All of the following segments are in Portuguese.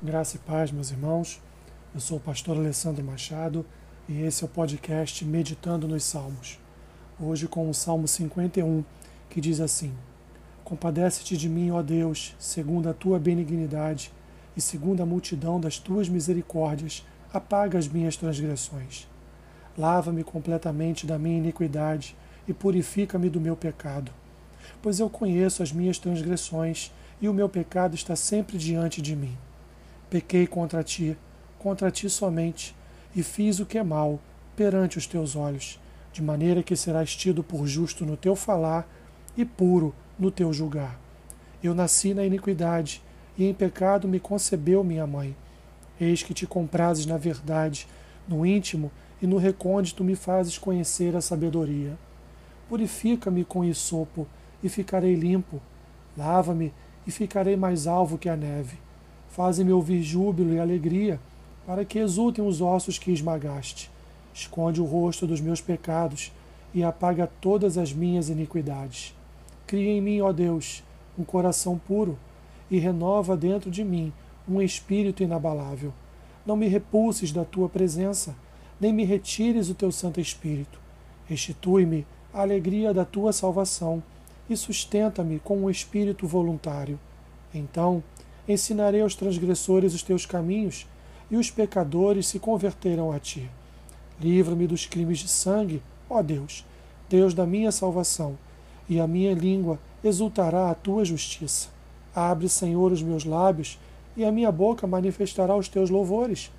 Graça e paz, meus irmãos. Eu sou o pastor Alessandro Machado e esse é o podcast Meditando nos Salmos. Hoje com o Salmo 51, que diz assim: Compadece-te de mim, ó Deus, segundo a tua benignidade e segundo a multidão das tuas misericórdias, apaga as minhas transgressões. Lava-me completamente da minha iniquidade e purifica-me do meu pecado. Pois eu conheço as minhas transgressões e o meu pecado está sempre diante de mim. Pequei contra ti, contra ti somente, e fiz o que é mal perante os teus olhos, de maneira que serás tido por justo no teu falar e puro no teu julgar. Eu nasci na iniquidade, e em pecado me concebeu minha mãe. Eis que te comprases na verdade, no íntimo e no recôndito me fazes conhecer a sabedoria. Purifica-me com isopo, e ficarei limpo. Lava-me, e ficarei mais alvo que a neve Faze-me ouvir júbilo e alegria, para que exultem os ossos que esmagaste. Esconde o rosto dos meus pecados e apaga todas as minhas iniquidades. Cria em mim, ó Deus, um coração puro e renova dentro de mim um espírito inabalável. Não me repulses da tua presença, nem me retires o teu Santo Espírito. Restitui-me a alegria da tua salvação e sustenta-me com um espírito voluntário. Então ensinarei aos transgressores os teus caminhos, e os pecadores se converterão a ti. Livra-me dos crimes de sangue, ó Deus, Deus da minha salvação, e a minha língua exultará a tua justiça. Abre, Senhor, os meus lábios, e a minha boca manifestará os teus louvores.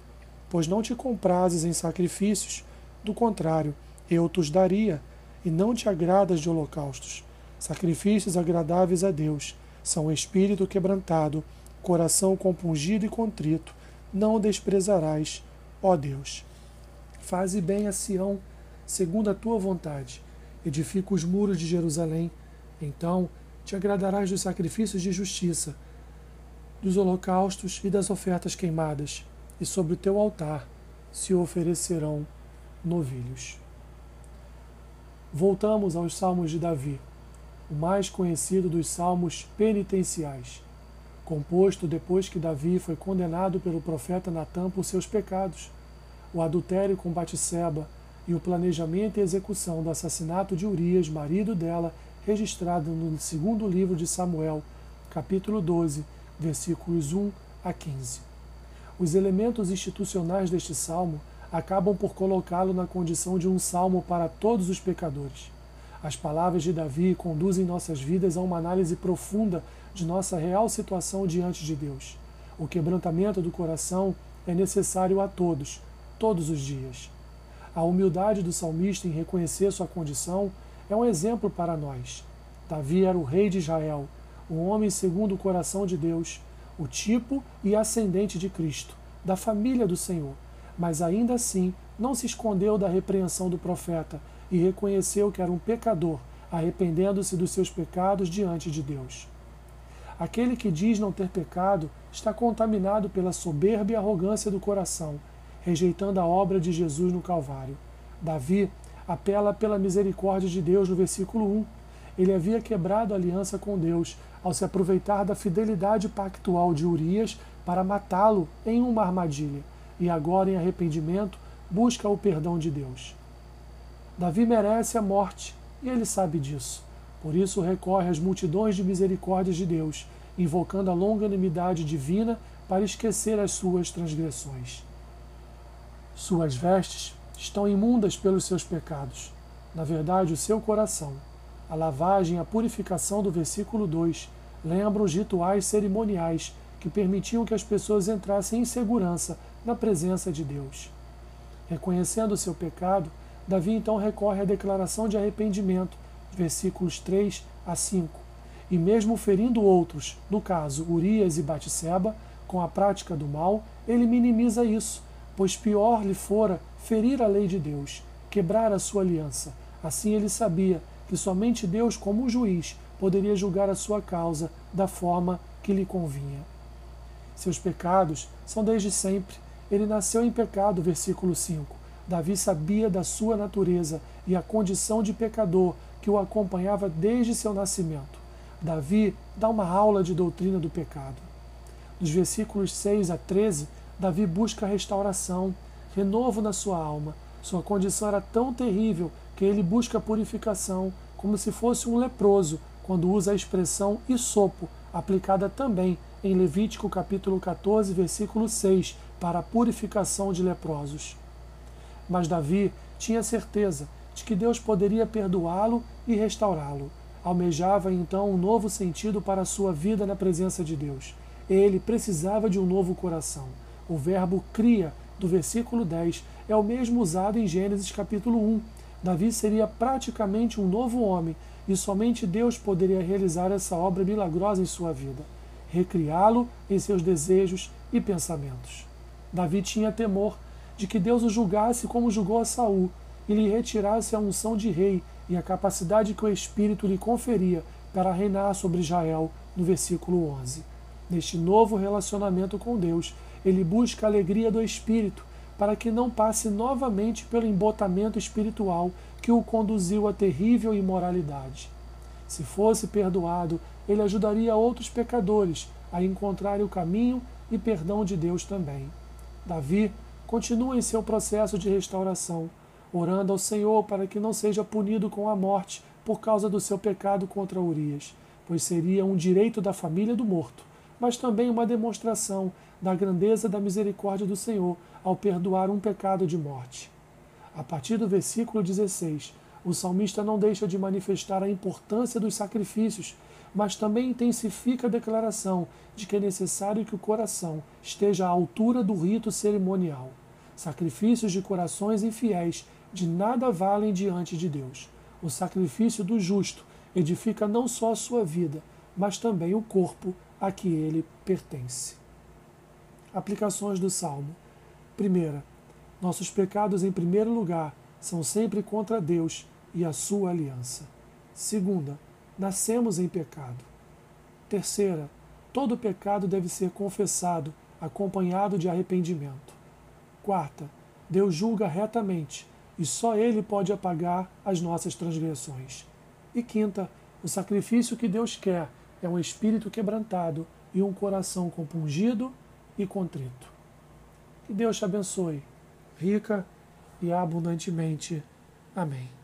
Pois não te comprases em sacrifícios, do contrário, eu os daria, e não te agradas de holocaustos. Sacrifícios agradáveis a Deus são o espírito quebrantado coração compungido e contrito, não o desprezarás, ó Deus. Faze bem a Sião, segundo a tua vontade. Edifica os muros de Jerusalém. Então te agradarás dos sacrifícios de justiça, dos holocaustos e das ofertas queimadas, e sobre o teu altar se oferecerão novilhos. Voltamos aos Salmos de Davi, o mais conhecido dos salmos penitenciais composto depois que Davi foi condenado pelo profeta Natã por seus pecados, o adultério com Batseba e o planejamento e execução do assassinato de Urias, marido dela, registrado no segundo livro de Samuel, capítulo 12, versículos 1 a 15. Os elementos institucionais deste salmo acabam por colocá-lo na condição de um salmo para todos os pecadores. As palavras de Davi conduzem nossas vidas a uma análise profunda de nossa real situação diante de Deus. O quebrantamento do coração é necessário a todos, todos os dias. A humildade do salmista em reconhecer sua condição é um exemplo para nós. Davi era o rei de Israel, um homem segundo o coração de Deus, o tipo e ascendente de Cristo, da família do Senhor, mas ainda assim não se escondeu da repreensão do profeta e reconheceu que era um pecador, arrependendo-se dos seus pecados diante de Deus. Aquele que diz não ter pecado está contaminado pela soberba e arrogância do coração, rejeitando a obra de Jesus no Calvário. Davi apela pela misericórdia de Deus no versículo 1. Ele havia quebrado a aliança com Deus ao se aproveitar da fidelidade pactual de Urias para matá-lo em uma armadilha, e agora, em arrependimento, busca o perdão de Deus. Davi merece a morte e ele sabe disso. Por isso recorre às multidões de misericórdias de Deus, invocando a longanimidade divina para esquecer as suas transgressões. Suas vestes estão imundas pelos seus pecados. Na verdade, o seu coração. A lavagem e a purificação do versículo 2 lembram os rituais cerimoniais que permitiam que as pessoas entrassem em segurança na presença de Deus. Reconhecendo o seu pecado, Davi então recorre à declaração de arrependimento versículos 3 a 5. E mesmo ferindo outros, no caso Urias e Batseba, com a prática do mal, ele minimiza isso, pois pior lhe fora ferir a lei de Deus, quebrar a sua aliança. Assim ele sabia que somente Deus, como juiz, poderia julgar a sua causa da forma que lhe convinha. Seus pecados são desde sempre. Ele nasceu em pecado, versículo 5. Davi sabia da sua natureza e a condição de pecador que o acompanhava desde seu nascimento. Davi dá uma aula de doutrina do pecado. Dos versículos 6 a 13, Davi busca restauração, renovo na sua alma. Sua condição era tão terrível que ele busca purificação, como se fosse um leproso, quando usa a expressão isopo, aplicada também em Levítico capítulo 14, versículo 6, para a purificação de leprosos. Mas Davi tinha certeza de que Deus poderia perdoá-lo e restaurá-lo. Almejava então um novo sentido para a sua vida na presença de Deus. Ele precisava de um novo coração. O verbo cria, do versículo 10, é o mesmo usado em Gênesis capítulo 1. Davi seria praticamente um novo homem e somente Deus poderia realizar essa obra milagrosa em sua vida, recriá-lo em seus desejos e pensamentos. Davi tinha temor de que Deus o julgasse como julgou a Saul e lhe retirasse a unção de rei e a capacidade que o Espírito lhe conferia para reinar sobre Israel, no versículo 11. Neste novo relacionamento com Deus, ele busca a alegria do Espírito para que não passe novamente pelo embotamento espiritual que o conduziu à terrível imoralidade. Se fosse perdoado, ele ajudaria outros pecadores a encontrarem o caminho e perdão de Deus também. Davi continua em seu processo de restauração, orando ao Senhor para que não seja punido com a morte por causa do seu pecado contra Urias, pois seria um direito da família do morto, mas também uma demonstração da grandeza da misericórdia do Senhor ao perdoar um pecado de morte. A partir do versículo 16, o salmista não deixa de manifestar a importância dos sacrifícios, mas também intensifica a declaração de que é necessário que o coração esteja à altura do rito cerimonial. Sacrifícios de corações infiéis de nada valem diante de Deus. O sacrifício do justo edifica não só a sua vida, mas também o corpo a que ele pertence. Aplicações do Salmo. Primeira, nossos pecados, em primeiro lugar, são sempre contra Deus e a sua aliança. Segunda, nascemos em pecado. Terceira, todo pecado deve ser confessado, acompanhado de arrependimento. Quarta, Deus julga retamente e só Ele pode apagar as nossas transgressões. E quinta, o sacrifício que Deus quer é um espírito quebrantado e um coração compungido e contrito. Que Deus te abençoe, rica e abundantemente. Amém.